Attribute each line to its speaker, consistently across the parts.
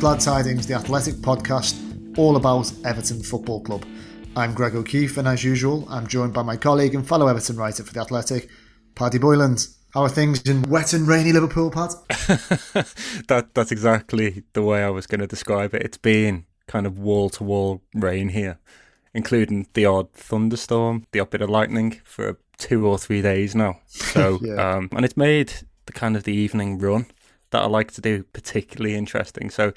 Speaker 1: Glad Tidings, the athletic podcast all about Everton Football Club. I'm Greg O'Keefe, and as usual, I'm joined by my colleague and fellow Everton writer for The Athletic, Paddy Boyland. How are things in wet and rainy Liverpool, Pad?
Speaker 2: that that's exactly the way I was going to describe it. It's been kind of wall to wall rain here, including the odd thunderstorm, the odd bit of lightning for two or three days now. So, yeah. um, and it's made the kind of the evening run that I like to do particularly interesting. So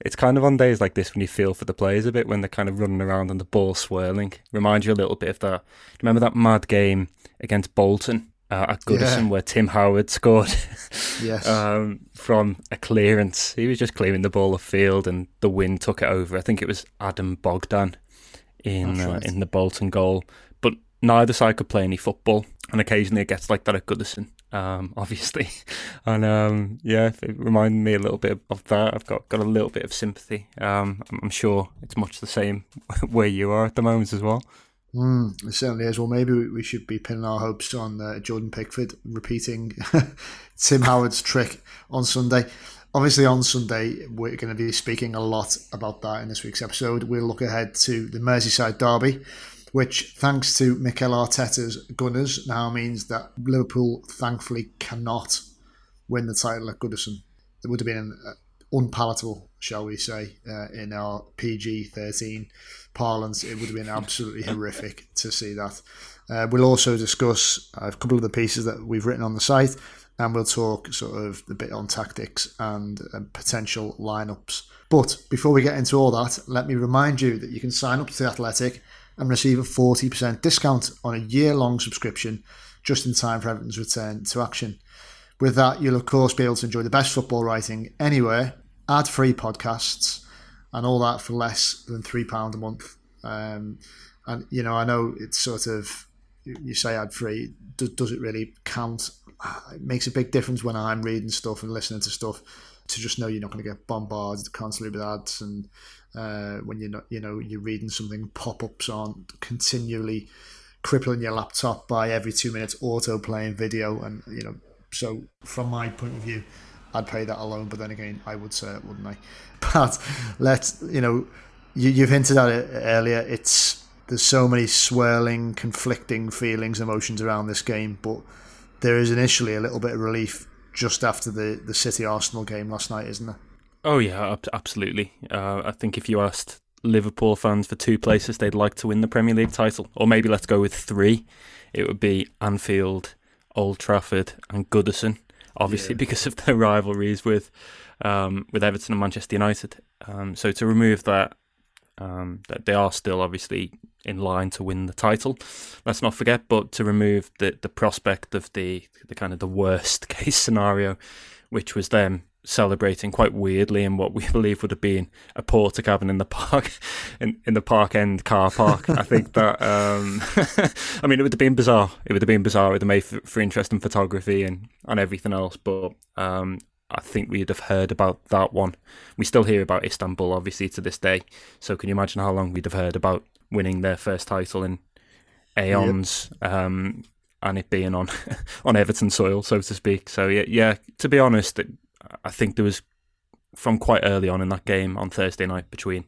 Speaker 2: it's kind of on days like this when you feel for the players a bit when they're kind of running around and the ball swirling. Remind you a little bit of that. Remember that mad game against Bolton uh, at Goodison yeah. where Tim Howard scored
Speaker 1: yes.
Speaker 2: um, from a clearance. He was just clearing the ball of field and the wind took it over. I think it was Adam Bogdan in uh, in the Bolton goal. But neither side could play any football, and occasionally it gets like that at Goodison um, obviously. And um, yeah, it reminded me a little bit of that. I've got, got a little bit of sympathy. Um, I'm sure it's much the same where you are at the moment as well.
Speaker 1: Mm, it certainly is. Well, maybe we should be pinning our hopes on uh, Jordan Pickford repeating Tim Howard's trick on Sunday. Obviously, on Sunday, we're going to be speaking a lot about that in this week's episode. We'll look ahead to the Merseyside Derby which, thanks to Mikel Arteta's Gunners, now means that Liverpool thankfully cannot win the title at Goodison. It would have been uh, unpalatable, shall we say, uh, in our PG 13 parlance. It would have been absolutely horrific to see that. Uh, we'll also discuss a couple of the pieces that we've written on the site, and we'll talk sort of a bit on tactics and uh, potential lineups. But before we get into all that, let me remind you that you can sign up to the Athletic and receive a 40% discount on a year long subscription just in time for Everton's return to action. With that, you'll of course be able to enjoy the best football writing anywhere, ad free podcasts, and all that for less than £3 a month. Um, and, you know, I know it's sort of, you say ad free, does, does it really count? It makes a big difference when I'm reading stuff and listening to stuff to just know you're not going to get bombarded constantly with ads and uh, when you're not, you know, you're reading something, pop-ups aren't continually crippling your laptop by every two minutes auto playing video, and you know, so from my point of view, I'd pay that alone. But then again, I would say it, wouldn't I? But let's, you know, you, you've hinted at it earlier. It's there's so many swirling, conflicting feelings, emotions around this game, but there is initially a little bit of relief just after the the City Arsenal game last night, isn't there?
Speaker 2: Oh yeah, absolutely. Uh, I think if you asked Liverpool fans for two places they'd like to win the Premier League title, or maybe let's go with three, it would be Anfield, Old Trafford, and Goodison. Obviously, yeah. because of their rivalries with um, with Everton and Manchester United. Um, so to remove that, um, that they are still obviously in line to win the title. Let's not forget, but to remove the the prospect of the the kind of the worst case scenario, which was them celebrating quite weirdly in what we believe would have been a Portakabin in the park, in, in the park end car park. I think that, um, I mean, it would have been bizarre. It would have been bizarre. It would have made for, for interesting photography and, and everything else. But um, I think we'd have heard about that one. We still hear about Istanbul, obviously, to this day. So can you imagine how long we'd have heard about winning their first title in aeons? Yep. Um, and it being on on Everton soil, so to speak. So yeah, yeah. To be honest, I think there was from quite early on in that game on Thursday night between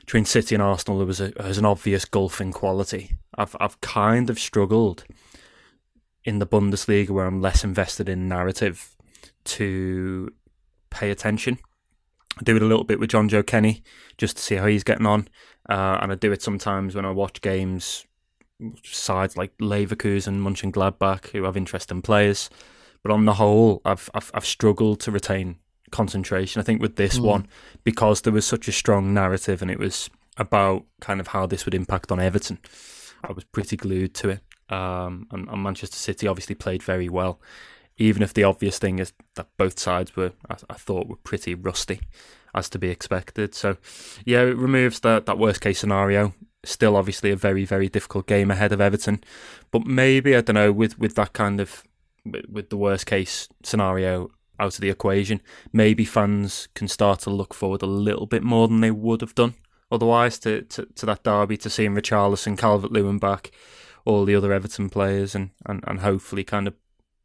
Speaker 2: between City and Arsenal there was a there was an obvious gulf in quality. I've I've kind of struggled in the Bundesliga where I'm less invested in narrative to pay attention. I do it a little bit with Jonjoe Kenny just to see how he's getting on, uh, and I do it sometimes when I watch games sides like Leverkusen, and Mönchengladbach, who have interesting players. But on the whole, I've I've, I've struggled to retain concentration. I think with this mm. one because there was such a strong narrative and it was about kind of how this would impact on Everton. I was pretty glued to it. Um, and, and, Manchester City obviously played very well, even if the obvious thing is that both sides were, I, I, thought, were pretty rusty, as to be expected. So, yeah, it removes that that worst case scenario. Still, obviously, a very very difficult game ahead of Everton, but maybe I don't know with with that kind of with the worst case scenario out of the equation, maybe fans can start to look forward a little bit more than they would have done otherwise to, to, to that derby, to seeing Richarlison, Calvert Lewin back, all the other Everton players, and, and, and hopefully kind of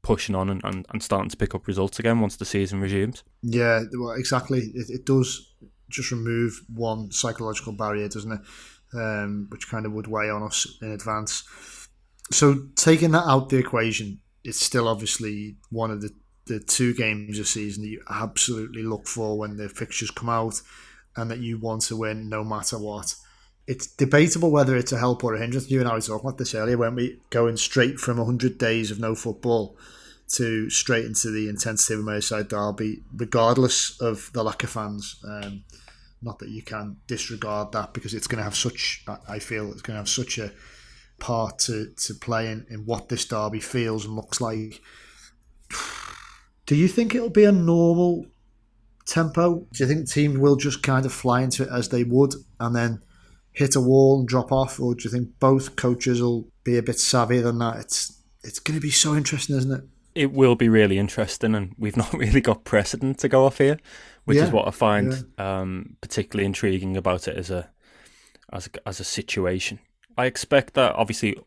Speaker 2: pushing on and, and, and starting to pick up results again once the season resumes.
Speaker 1: Yeah, well, exactly. It, it does just remove one psychological barrier, doesn't it? Um, which kind of would weigh on us in advance. So taking that out the equation, it's still obviously one of the, the two games of season that you absolutely look for when the fixtures come out and that you want to win no matter what. It's debatable whether it's a help or a hindrance. You and I were talking about this earlier when we going straight from 100 days of no football to straight into the intensity of a Merseyside derby, regardless of the lack of fans. Um, not that you can disregard that because it's going to have such, I feel, it's going to have such a part to, to play in, in what this derby feels and looks like. Do you think it'll be a normal tempo? Do you think teams will just kind of fly into it as they would and then hit a wall and drop off, or do you think both coaches will be a bit savvier than that? It's it's going to be so interesting, isn't it?
Speaker 2: It will be really interesting, and we've not really got precedent to go off here, which yeah, is what I find yeah. um, particularly intriguing about it as a as a, as a situation. I expect that obviously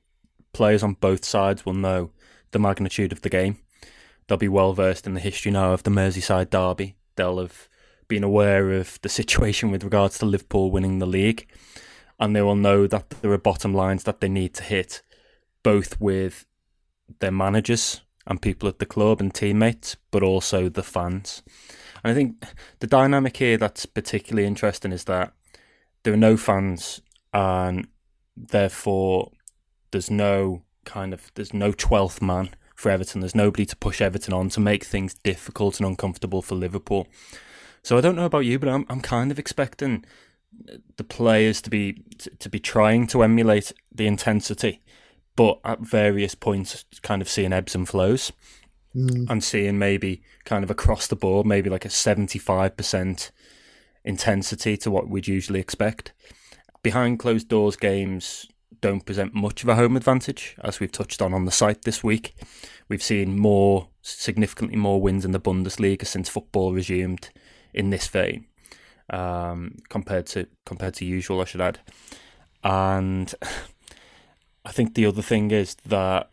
Speaker 2: players on both sides will know the magnitude of the game. They'll be well versed in the history now of the Merseyside derby. They'll have been aware of the situation with regards to Liverpool winning the league, and they will know that there are bottom lines that they need to hit, both with their managers and people at the club and teammates, but also the fans. And I think the dynamic here that's particularly interesting is that there are no fans, and therefore there's no kind of there's no twelfth man for Everton. There's nobody to push Everton on to make things difficult and uncomfortable for Liverpool. So I don't know about you, but I'm I'm kind of expecting the players to be to be trying to emulate the intensity, but at various points, kind of seeing ebbs and flows, mm. and seeing maybe kind of across the board, maybe like a seventy five percent intensity to what we'd usually expect behind closed doors games don't present much of a home advantage, as we've touched on on the site this week. We've seen more, significantly more wins in the Bundesliga since football resumed in this vein, um, compared to compared to usual, I should add. And I think the other thing is that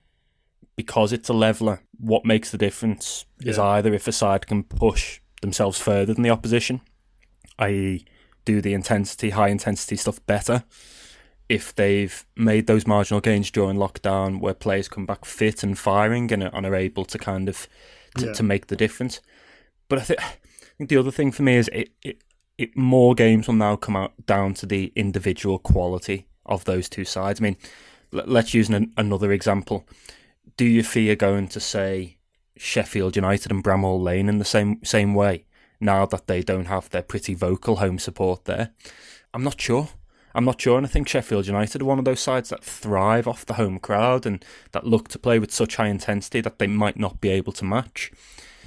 Speaker 2: because it's a leveler, what makes the difference yeah. is either if a side can push themselves further than the opposition, i.e., do the intensity, high intensity stuff better. If they've made those marginal gains during lockdown, where players come back fit and firing and, and are able to kind of to, yeah. to make the difference, but I think, I think the other thing for me is it, it, it more games will now come out down to the individual quality of those two sides. I mean, let's use an, another example. Do you fear going to say Sheffield United and Bramall Lane in the same same way? Now that they don't have their pretty vocal home support there? I'm not sure. I'm not sure, and I think Sheffield United are one of those sides that thrive off the home crowd and that look to play with such high intensity that they might not be able to match.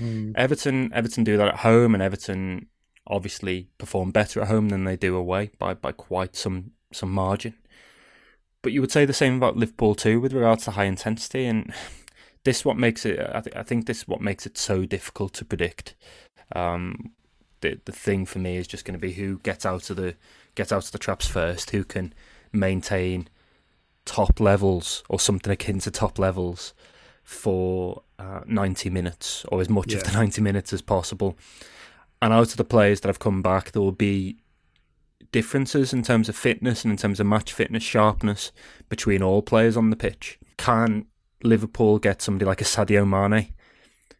Speaker 2: Mm. Everton, Everton do that at home, and Everton obviously perform better at home than they do away by by quite some some margin. But you would say the same about Liverpool too, with regards to high intensity, and this what makes it. I, th- I think this is what makes it so difficult to predict. Um, the the thing for me is just going to be who gets out of the gets out of the traps first, who can maintain top levels or something akin to top levels for uh, 90 minutes or as much yeah. of the 90 minutes as possible. And out of the players that have come back, there will be differences in terms of fitness and in terms of match fitness, sharpness between all players on the pitch. Can Liverpool get somebody like a Sadio Mane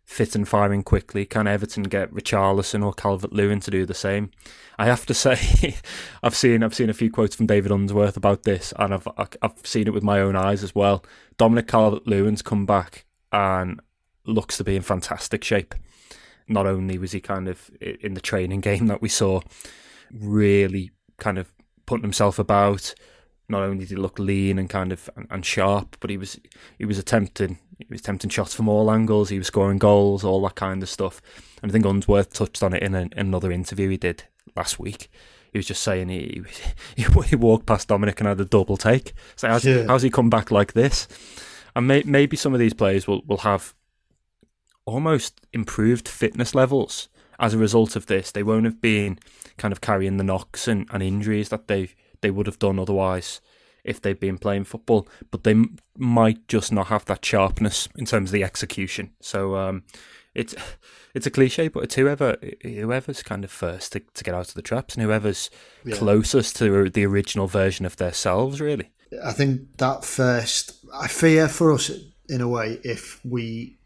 Speaker 2: fit and firing quickly? Can Everton get Richarlison or Calvert Lewin to do the same? I have to say, I've seen I've seen a few quotes from David Unsworth about this, and I've I've seen it with my own eyes as well. Dominic Calvert Lewin's come back and looks to be in fantastic shape. Not only was he kind of in the training game that we saw, really kind of putting himself about. Not only did he look lean and kind of and sharp, but he was he was attempting he was tempting shots from all angles. He was scoring goals, all that kind of stuff. And I think Unsworth touched on it in, a, in another interview he did last week. He was just saying he he, he walked past Dominic and had a double take. So how's, yeah. how's he come back like this? And may, maybe some of these players will, will have almost improved fitness levels as a result of this. They won't have been kind of carrying the knocks and, and injuries that they they would have done otherwise if they've been playing football, but they m- might just not have that sharpness in terms of the execution. So um, it's it's a cliche, but it's whoever whoever's kind of first to, to get out of the traps and whoever's yeah. closest to the original version of themselves, really.
Speaker 1: I think that first, I fear for us in a way if we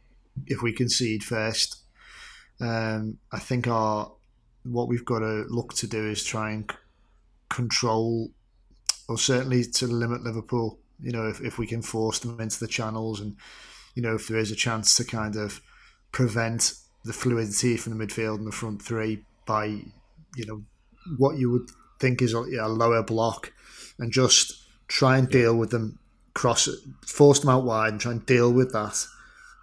Speaker 1: if we concede first. Um, I think our what we've got to look to do is try and control, or certainly to limit Liverpool. You know, if, if we can force them into the channels, and you know, if there is a chance to kind of prevent the fluidity from the midfield and the front three by, you know, what you would think is a, a lower block, and just try and deal with them, cross, force them out wide, and try and deal with that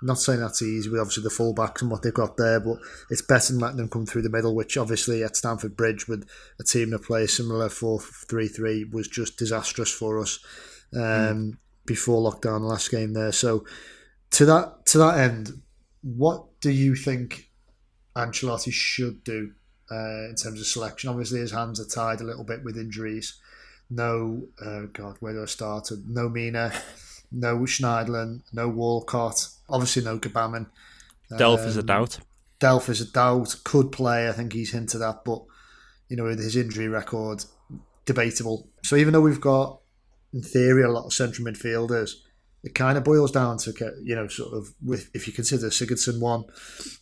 Speaker 1: not saying that's easy with obviously the fullbacks and what they've got there, but it's better than letting them come through the middle, which obviously at Stamford Bridge with a team that plays similar 4 3 3 was just disastrous for us um, mm. before lockdown last game there. So to that to that end, what do you think Ancelotti should do uh, in terms of selection? Obviously, his hands are tied a little bit with injuries. No, uh, God, where do I start? No Mina, no Schneiderlin, no Walcott Obviously, no Gbamin.
Speaker 2: Delph um, is a um, doubt.
Speaker 1: Delph is a doubt. Could play. I think he's hinted at, but you know, with his injury record, debatable. So even though we've got, in theory, a lot of central midfielders, it kind of boils down to you know, sort of with if you consider Sigurdsson one,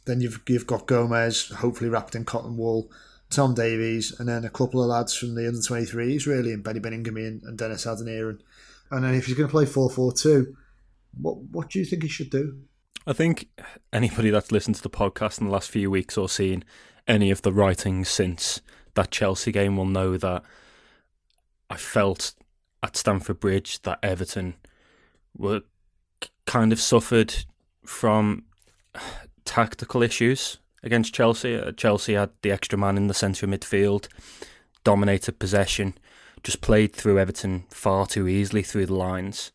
Speaker 1: then you've you've got Gomez, hopefully wrapped in cotton wool. Tom Davies, and then a couple of lads from the under 23s, really, and Benny and, and Dennis Adeniran. And then if he's going to play 4 4 2, what what do you think he should do?
Speaker 2: I think anybody that's listened to the podcast in the last few weeks or seen any of the writings since that Chelsea game will know that I felt at Stamford Bridge that Everton were kind of suffered from tactical issues against Chelsea. Uh, Chelsea had the extra man in the centre of midfield, dominated possession, just played through Everton far too easily through the lines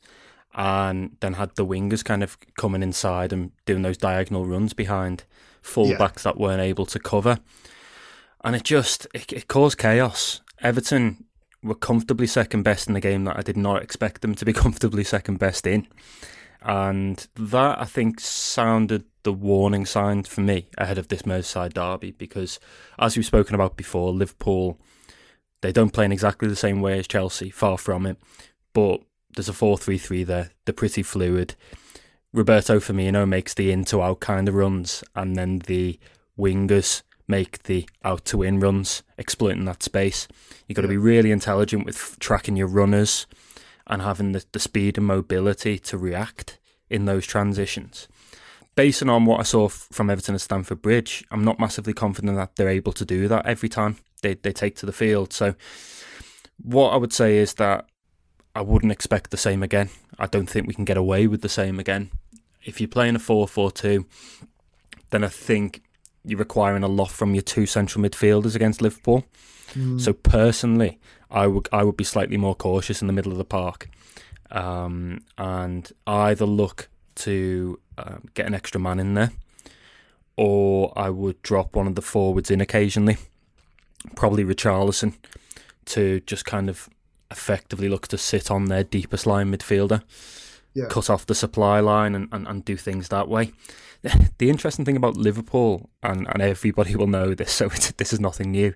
Speaker 2: and then had the wingers kind of coming inside and doing those diagonal runs behind fullbacks yeah. that weren't able to cover. And it just it, it, caused chaos. Everton were comfortably second best in the game that I did not expect them to be comfortably second best in. And that I think sounded the warning sign for me ahead of this Merseyside derby because as we've spoken about before, Liverpool they don't play in exactly the same way as Chelsea, far from it. But there's a 4 3 3 there. They're pretty fluid. Roberto Firmino makes the in to out kind of runs, and then the wingers make the out to in runs, exploiting that space. You've got to be really intelligent with tracking your runners and having the, the speed and mobility to react in those transitions. Basing on what I saw from Everton at Stamford Bridge, I'm not massively confident that they're able to do that every time they, they take to the field. So, what I would say is that I wouldn't expect the same again. I don't think we can get away with the same again. If you're playing a 4 4 2, then I think you're requiring a lot from your two central midfielders against Liverpool. Mm. So personally, I would I would be slightly more cautious in the middle of the park, um, and either look to uh, get an extra man in there, or I would drop one of the forwards in occasionally, probably Richarlison, to just kind of effectively look to sit on their deepest line midfielder, yeah. cut off the supply line, and, and, and do things that way. The interesting thing about Liverpool, and, and everybody will know this, so this is nothing new.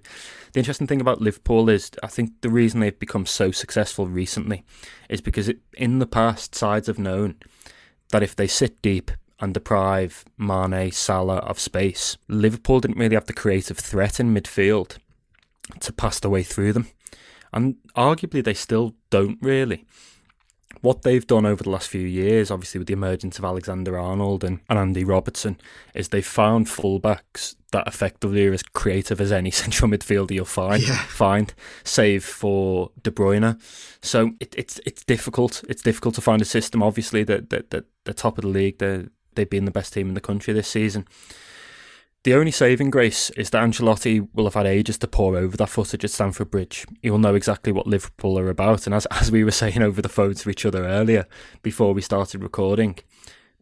Speaker 2: The interesting thing about Liverpool is, I think the reason they've become so successful recently is because it, in the past, sides have known that if they sit deep and deprive Mane, Salah of space, Liverpool didn't really have the creative threat in midfield to pass the way through them and arguably they still don't really. What they've done over the last few years, obviously with the emergence of Alexander Arnold and, and Andy Robertson, is they've found fullbacks that effectively are as creative as any central midfielder you'll find, yeah. find, save for De Bruyne. So it, it's it's difficult. It's difficult to find a system. Obviously, that the, the top of the league, they they've been the best team in the country this season. The only saving grace is that Ancelotti will have had ages to pour over that footage at Stamford Bridge. He will know exactly what Liverpool are about, and as as we were saying over the phone to each other earlier before we started recording,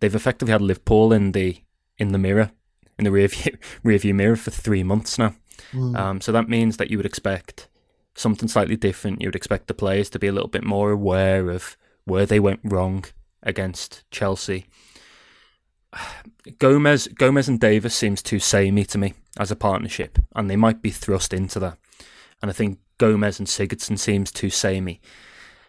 Speaker 2: they've effectively had Liverpool in the in the mirror, in the rear view, rear view mirror for three months now. Mm. Um, so that means that you would expect something slightly different. You would expect the players to be a little bit more aware of where they went wrong against Chelsea. Gomez, Gomez and Davies seems too samey to me as a partnership, and they might be thrust into that. And I think Gomez and Sigurdsson seems too samey.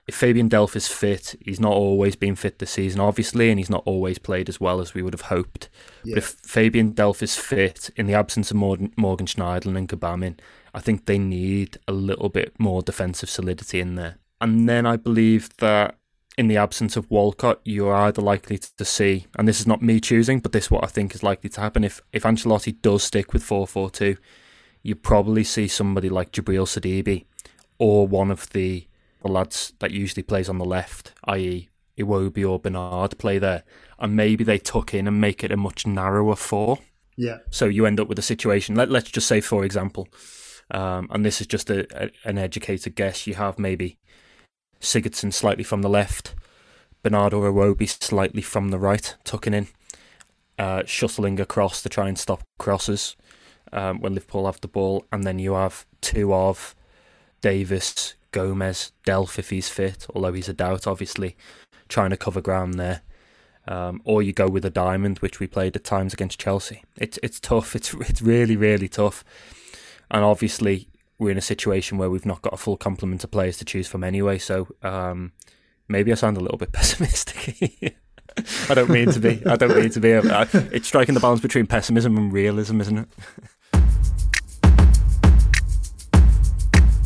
Speaker 2: If Fabian Delph is fit, he's not always been fit this season, obviously, and he's not always played as well as we would have hoped. Yeah. But if Fabian Delph is fit, in the absence of Morgan, Morgan Schneiderlin and Gbamin, I think they need a little bit more defensive solidity in there. And then I believe that in the absence of Walcott, you're either likely to see, and this is not me choosing, but this is what I think is likely to happen. If if Ancelotti does stick with 4 4 2, you probably see somebody like Djibril Sidibe or one of the, the lads that usually plays on the left, i.e., Iwobi or Bernard, play there. And maybe they tuck in and make it a much narrower four.
Speaker 1: Yeah.
Speaker 2: So you end up with a situation, let, let's just say, for example, um, and this is just a, a, an educated guess, you have maybe Sigurdsson slightly from the left, Bernardo Iwobi slightly from the right, tucking in, uh, shuttling across to try and stop crosses um, when Liverpool have the ball, and then you have two of Davies, Gomez, Delph if he's fit, although he's a doubt, obviously, trying to cover ground there. Um, or you go with a diamond, which we played at times against Chelsea. It's it's tough. It's it's really really tough, and obviously we're in a situation where we've not got a full complement of players to choose from anyway. So um, maybe I sound a little bit pessimistic. I don't mean to be. I don't mean to be. It's striking the balance between pessimism and realism, isn't it?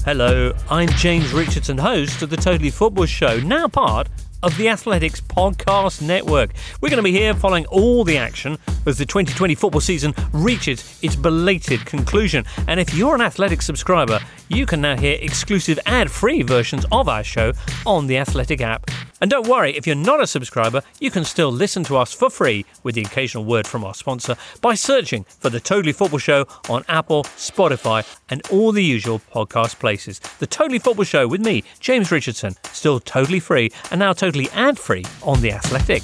Speaker 3: Hello, I'm James Richardson, host of the Totally Football Show, now part of the Athletics Podcast Network. We're going to be here following all the action as the 2020 football season reaches its belated conclusion. And if you're an Athletics subscriber, you can now hear exclusive ad free versions of our show on the Athletic app. And don't worry, if you're not a subscriber, you can still listen to us for free with the occasional word from our sponsor by searching for The Totally Football Show on Apple, Spotify, and all the usual podcast places. The Totally Football Show with me, James Richardson, still totally free and now totally ad free on The Athletic.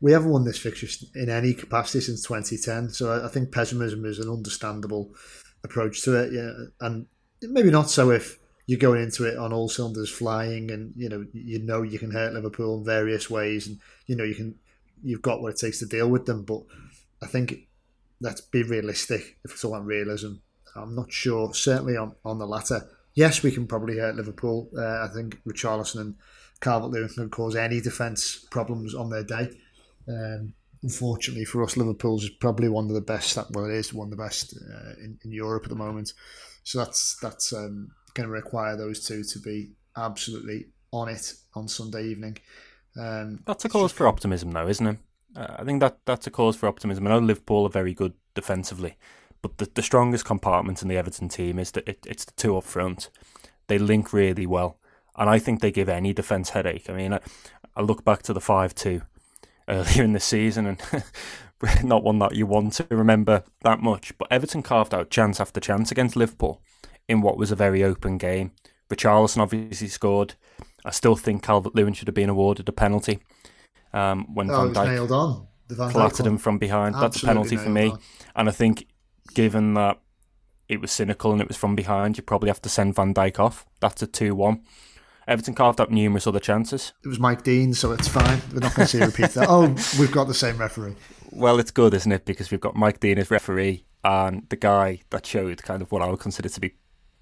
Speaker 1: We haven't won this fixture in any capacity since 2010, so I think pessimism is an understandable approach to it. Yeah, and maybe not so if you're going into it on all cylinders flying, and you know you know you can hurt Liverpool in various ways, and you know you can you've got what it takes to deal with them. But I think let's be realistic. If it's all about realism, I'm not sure. Certainly on on the latter, yes, we can probably hurt Liverpool. Uh, I think Richarlison and Calvert Lewin can cause any defence problems on their day. Um, unfortunately for us, Liverpool's is probably one of the best. Well, it is one of the best uh, in, in Europe at the moment. So that's that's um, going to require those two to be absolutely on it on Sunday evening. Um,
Speaker 2: that's a cause for optimism, though, isn't it? Uh, I think that that's a cause for optimism. I know Liverpool are very good defensively, but the, the strongest compartment in the Everton team is that it, it's the two up front. They link really well, and I think they give any defence headache. I mean, I, I look back to the five-two earlier in the season, and not one that you want to remember that much. But Everton carved out chance after chance against Liverpool in what was a very open game. Richarlison obviously scored. I still think Calvert Lewin should have been awarded a penalty um, when
Speaker 1: oh, Van Dijk nailed on.
Speaker 2: flattered him from behind. Absolutely That's a penalty for me. On. And I think, given that it was cynical and it was from behind, you probably have to send Van Dijk off. That's a 2 1. Everton carved up numerous other chances.
Speaker 1: It was Mike Dean, so it's fine. We're not going to see a repeat that. Oh, we've got the same referee.
Speaker 2: Well, it's good, isn't it? Because we've got Mike Dean as referee and the guy that showed kind of what I would consider to be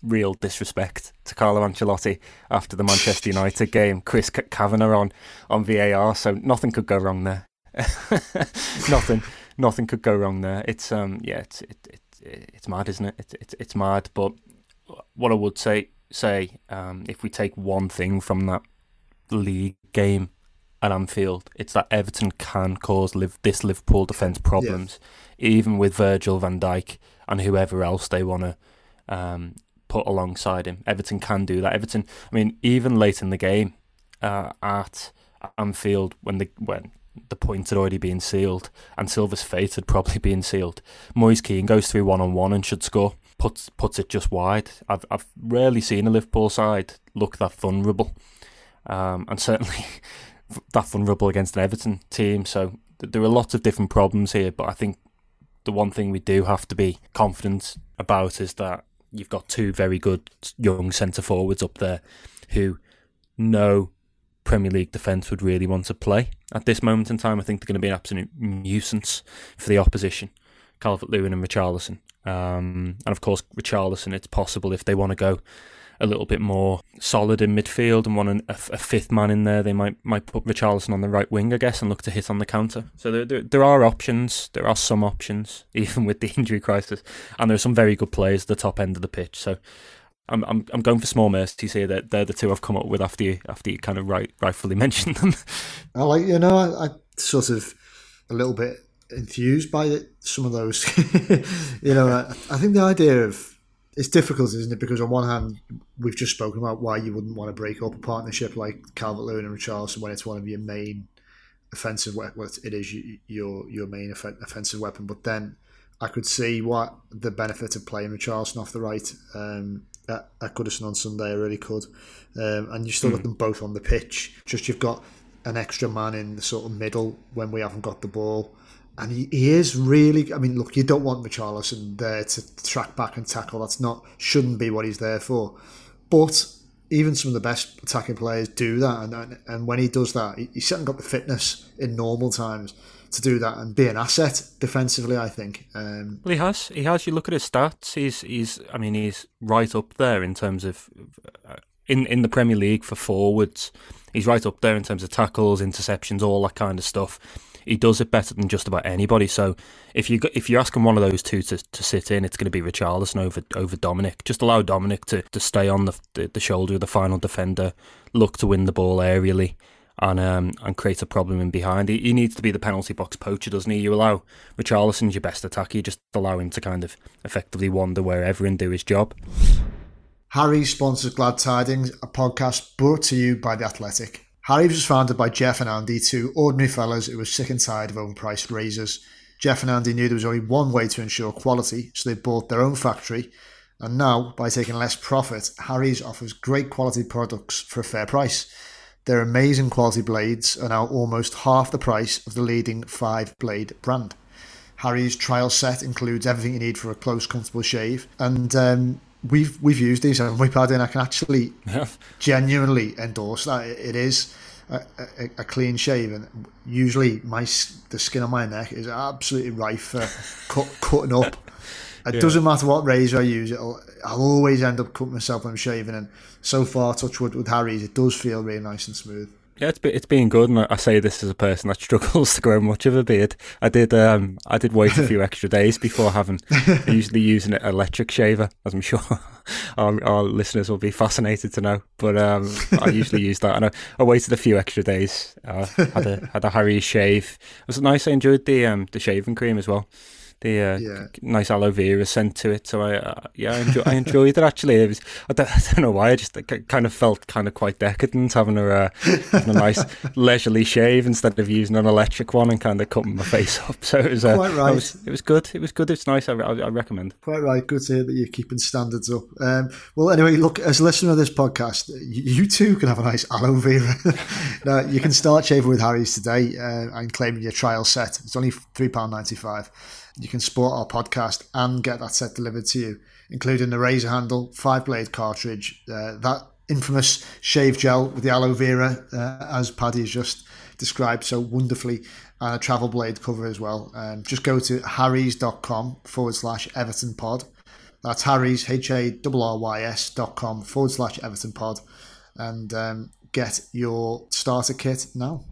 Speaker 2: real disrespect to Carlo Ancelotti after the Manchester United game. Chris Kavanagh on on VAR, so nothing could go wrong there. nothing, nothing could go wrong there. It's um, yeah, it's it, it, it's mad, isn't it? It's it's it's mad. But what I would say say um, if we take one thing from that league game at Anfield, it's that Everton can cause live this Liverpool defence problems, yeah. even with Virgil van Dijk and whoever else they want to um, put alongside him. Everton can do that. Everton, I mean, even late in the game uh, at Anfield, when the when the point had already been sealed and Silva's fate had probably been sealed, Moise Kean goes through one on one and should score. Puts puts it just wide. I've I've rarely seen a Liverpool side look that vulnerable, um, and certainly that vulnerable against an Everton team. So there are lots of different problems here, but I think the one thing we do have to be confident about is that you've got two very good young centre forwards up there who no Premier League defence would really want to play at this moment in time. I think they're going to be an absolute nuisance for the opposition. Calvert Lewin and Richarlison. Um, and of course, Richarlison, it's possible if they want to go a little bit more solid in midfield and want an, a, a, fifth man in there, they might might put Richarlison on the right wing, I guess, and look to hit on the counter. So there, there, there are options. There are some options, even with the injury crisis, and there are some very good players at the top end of the pitch. So I'm I'm I'm going for small mercies here. That they're, the two I've come up with after you after you kind of right rightfully mentioned them.
Speaker 1: I like you know I, I sort of a little bit enthused by some of those. you know, I, I, think the idea of it's difficult, isn't it? Because on one hand, we've just spoken about why you wouldn't want to break up a partnership like Calvert Lewin and Richarlison when it's one of your main offensive weapons. Well, it is your your main offensive weapon. But then I could see what the benefit of playing Richarlison off the right um, at, at Goodison on Sunday. I really could, um, and you still mm. got them both on the pitch. Just you've got an extra man in the sort of middle when we haven't got the ball and he, he is really. I mean, look, you don't want Richarlison there to track back and tackle. That's not shouldn't be what he's there for. But even some of the best attacking players do that, and and when he does that, he, he's certainly got the fitness in normal times to do that and be an asset defensively. I think. Um,
Speaker 2: well, he has. He has. You look at his stats. He's he's. I mean, he's right up there in terms of uh, in in the Premier League for forwards. He's right up there in terms of tackles, interceptions, all that kind of stuff he does it better than just about anybody. So if you if you're asking one of those two to, to sit in, it's going to be Richarlison over over Dominic. Just allow Dominic to, to stay on the, the, the shoulder of the final defender, look to win the ball aerially, and um, and create a problem in behind. He, he needs to be the penalty box poacher, doesn't he? You allow Richarlison's your best attacker. You just allow him to kind of effectively wander wherever and do his job.
Speaker 1: Harry sponsors Glad Tidings, a podcast brought to you by The Athletic. Harry was founded by Jeff and Andy, two ordinary fellas who were sick and tired of overpriced razors. Jeff and Andy knew there was only one way to ensure quality, so they bought their own factory. And now, by taking less profit, Harry's offers great quality products for a fair price. Their amazing quality blades are now almost half the price of the leading five blade brand. Harry's trial set includes everything you need for a close, comfortable shave, and um, we've we've used these and we've had in. I can actually yeah. genuinely endorse that it is a, a, a, clean shave, and usually my the skin on my neck is absolutely rife for cut, cutting up. It yeah. doesn't matter what razor I use; it'll, I'll always end up cutting myself when I'm shaving. And so far, touch wood with Harry's, it does feel really nice and smooth.
Speaker 2: Yeah, it's been, it's been good, and I say this as a person that struggles to grow much of a beard. I did um I did wait a few extra days before having usually using an electric shaver, as I'm sure our, our listeners will be fascinated to know. But um, I usually use that, and I, I waited a few extra days. Uh, had a had a Harry shave. It was nice. I enjoyed the um the shaving cream as well the uh, yeah. nice aloe vera scent to it. So I, uh, yeah, I, enjoy, I enjoyed it actually. It was, I don't, I don't know why. I just kind of felt kind of quite decadent having a, uh, having a nice leisurely shave instead of using an electric one and kind of cutting my face up. So it was, uh, quite right. Was, it was good. It was good. It's nice. I, I, I, recommend.
Speaker 1: Quite right. Good to hear that you're keeping standards up. Um, well, anyway, look, as a listener of this podcast, you too can have a nice aloe vera. now, you can start shaving with Harry's today uh, and claim your trial set. It's only three pound ninety five you can support our podcast and get that set delivered to you, including the razor handle, five blade cartridge, uh, that infamous shave gel with the aloe vera, uh, as Paddy has just described so wonderfully, and a travel blade cover as well. Um, just go to harrys.com forward slash Everton pod. That's Harry's, H A R R Y S dot com forward slash Everton pod, and um, get your starter kit now.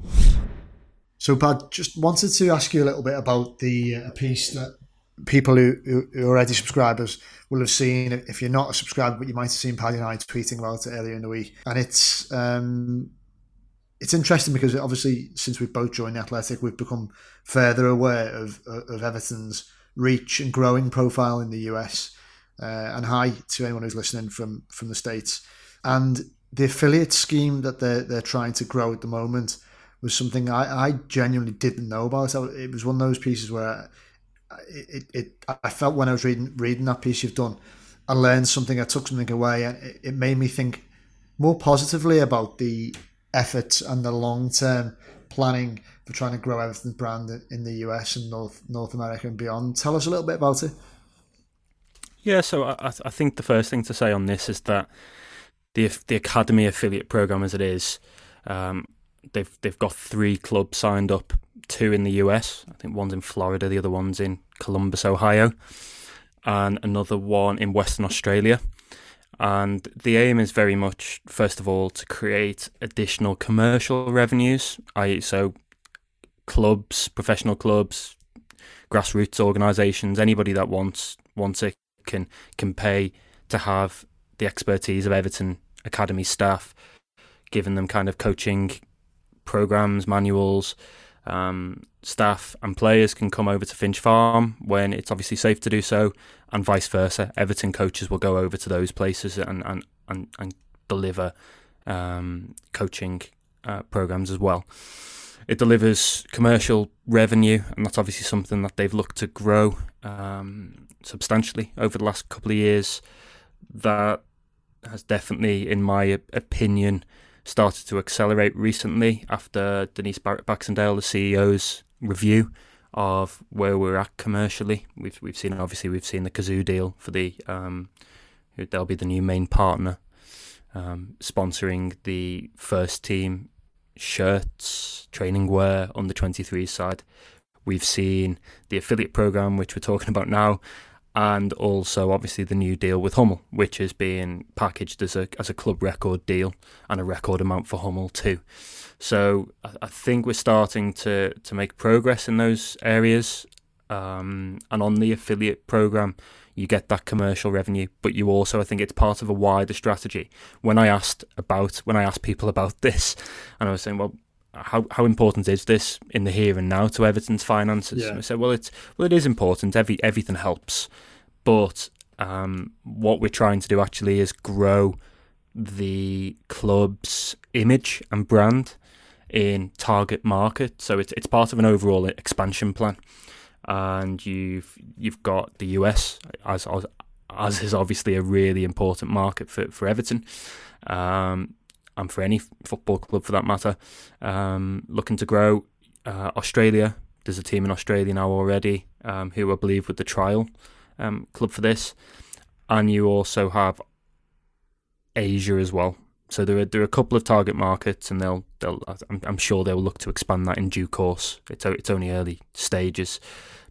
Speaker 1: So, Pad, just wanted to ask you a little bit about the uh, piece that people who, who, are already subscribers will have seen. If you're not a subscriber, but you might have seen Paddy and I tweeting about it earlier in the week, and it's um, it's interesting because obviously since we've both joined the Athletic, we've become further aware of of Everton's reach and growing profile in the US. Uh, and hi to anyone who's listening from from the states. And the affiliate scheme that they're they're trying to grow at the moment was something I, I genuinely didn't know about. it was one of those pieces where it, it, I felt when I was reading reading that piece you've done, I learned something, I took something away, and it, it made me think more positively about the efforts and the long term planning for trying to grow Everton brand in the US and North North America and beyond. Tell us a little bit about it.
Speaker 2: Yeah, so I, I think the first thing to say on this is that the the academy affiliate program as it is, um, they've they've got three clubs signed up, two in the US. I think one's in Florida, the other one's in Columbus, Ohio, and another one in Western Australia. And the aim is very much, first of all, to create additional commercial revenues, i.e., so clubs, professional clubs, grassroots organisations, anybody that wants wants it can can pay to have the expertise of Everton Academy staff, giving them kind of coaching programs, manuals. Um, staff and players can come over to Finch Farm when it's obviously safe to do so, and vice versa. Everton coaches will go over to those places and and and, and deliver um, coaching uh, programs as well. It delivers commercial revenue, and that's obviously something that they've looked to grow um, substantially over the last couple of years. That has definitely, in my opinion, started to accelerate recently after Denise Barrett Baxendale, the CEO's review of where we're at commercially. We've we've seen obviously we've seen the Cazoo deal for the um, they'll be the new main partner um, sponsoring the first team shirts, training wear on the 23 side. We've seen the affiliate program, which we're talking about now, and also obviously the new deal with Hummel, which is being packaged as a as a club record deal and a record amount for Hummel too. So I, think we're starting to to make progress in those areas. Um, and on the affiliate program, you get that commercial revenue, but you also, I think, it's part of a wider strategy. When I asked about, when I asked people about this, and I was saying, well, how how important is this in the here and now to Everton's finances? Yeah. I said, well, it's well, it is important. Every everything helps, but um, what we're trying to do actually is grow the club's image and brand in target market. So it's it's part of an overall expansion plan, and you've you've got the US as as, as is obviously a really important market for for Everton. Um, and for any football club for that matter, um, looking to grow. Uh, Australia, there's a team in Australia now already um, who I believe with the trial um, club for this, and you also have Asia as well. So there are there are a couple of target markets, and they'll they'll I'm, I'm sure they'll look to expand that in due course. It's it's only early stages,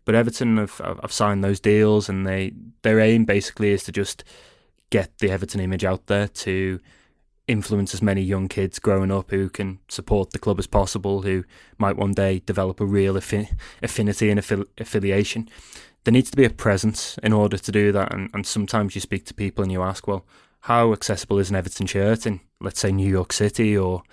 Speaker 2: but Everton have have signed those deals, and they their aim basically is to just get the Everton image out there to influence as many young kids growing up who can support the club as possible, who might one day develop a real affi- affinity and affi- affiliation. There needs to be a presence in order to do that, and, and sometimes you speak to people and you ask, well, how accessible is an Everton shirt in, let's say, New York City or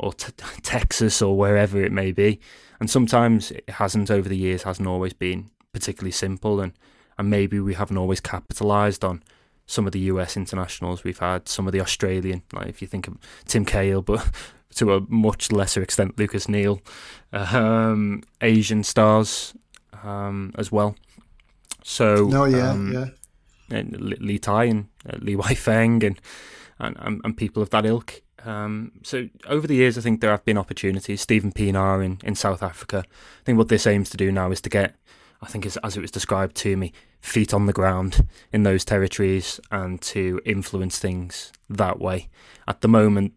Speaker 2: or t- Texas or wherever it may be? And sometimes it hasn't over the years, hasn't always been particularly simple, and and maybe we haven't always capitalised on some of the US internationals we've had, some of the Australian, like if you think of Tim Cahill, but to a much lesser extent, Lucas Neill, um, Asian stars um, as well. So,
Speaker 1: no, yeah, um, yeah.
Speaker 2: And Li Tie and uh, Li Weifeng and, and, and people of that ilk. Um, so over the years, I think there have been opportunities. Steven Pienaar in, in South Africa. I think what this aims to do now is to get I think as, as it was described to me, feet on the ground in those territories and to influence things that way. At the moment,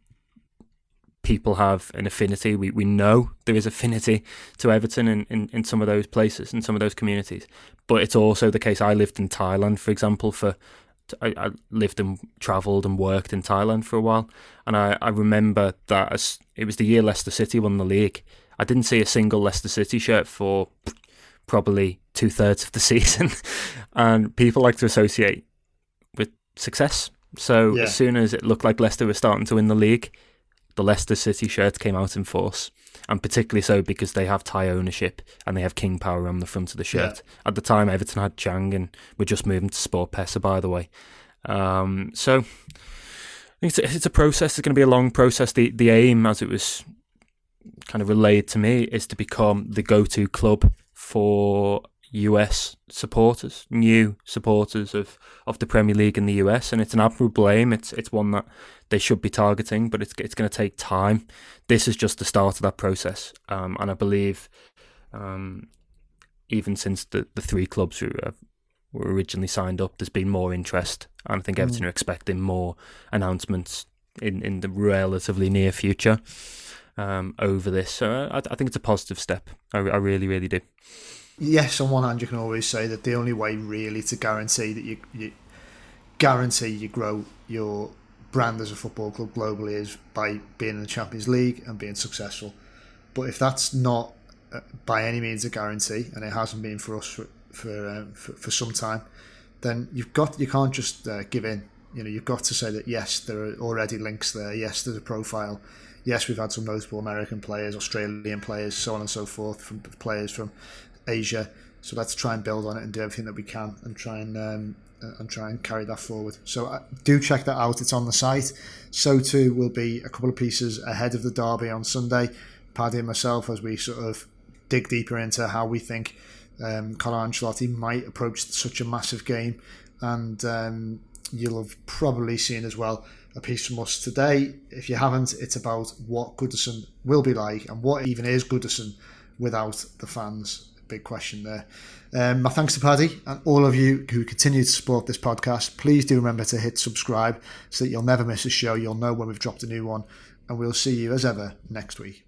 Speaker 2: people have an affinity. We, we know there is affinity to Everton in, in, in some of those places, in some of those communities. But it's also the case. I lived in Thailand, for example, for I, I lived and travelled and worked in Thailand for a while, and I, I remember that as it was the year Leicester City won the league. I didn't see a single Leicester City shirt for probably two thirds of the season, and people like to associate with success. So yeah. as soon as it looked like Leicester were starting to win the league, the Leicester City shirt came out in force, and particularly so because they have Thai ownership and they have King Power on the front of the shirt. Yeah. At the time, Everton had Chang, and we're just moving to SportPesa, by the way. Um, so it's a, it's a process. It's going to be a long process. The the aim, as it was kind of relayed to me, is to become the go to club for US supporters, new supporters of, of the Premier League in the US, and it's an admirable aim. It's it's one that they should be targeting, but it's it's going to take time. This is just the start of that process, um, and I believe um, even since the, the three clubs who have, were originally signed up. There's been more interest, and I think Everton mm. are expecting more announcements in, in the relatively near future um, over this. So I, I, think it's a positive step. I, I really, really do.
Speaker 1: Yes, on one hand, you can always say that the only way really to guarantee that you, you guarantee you grow your brand as a football club globally is by being in the Champions League and being successful. But if that's not uh, by any means a guarantee, and it hasn't been for us for for, um, for, for some time, then you've got you can't just uh, give in. You know, you've got to say that yes, there are already links there. Yes, there's a profile. Yes, we've had some notable American players, Australian players, so on and so forth, from players from Asia. So let's try and build on it and do everything that we can and try and um, and try and carry that forward. So uh, do check that out. It's on the site. So too will be a couple of pieces ahead of the derby on Sunday. Paddy and myself as we sort of dig deeper into how we think um, Carlo Ancelotti might approach such a massive game, and um, you'll have probably seen as well a piece from us today. If you haven't, it's about what Goodison will be like and what even is Goodison without the fans. Big question there. Um, my thanks to Paddy and all of you who continue to support this podcast. Please do remember to hit subscribe so that you'll never miss a show. You'll know when we've dropped a new one. And we'll see you as ever next week.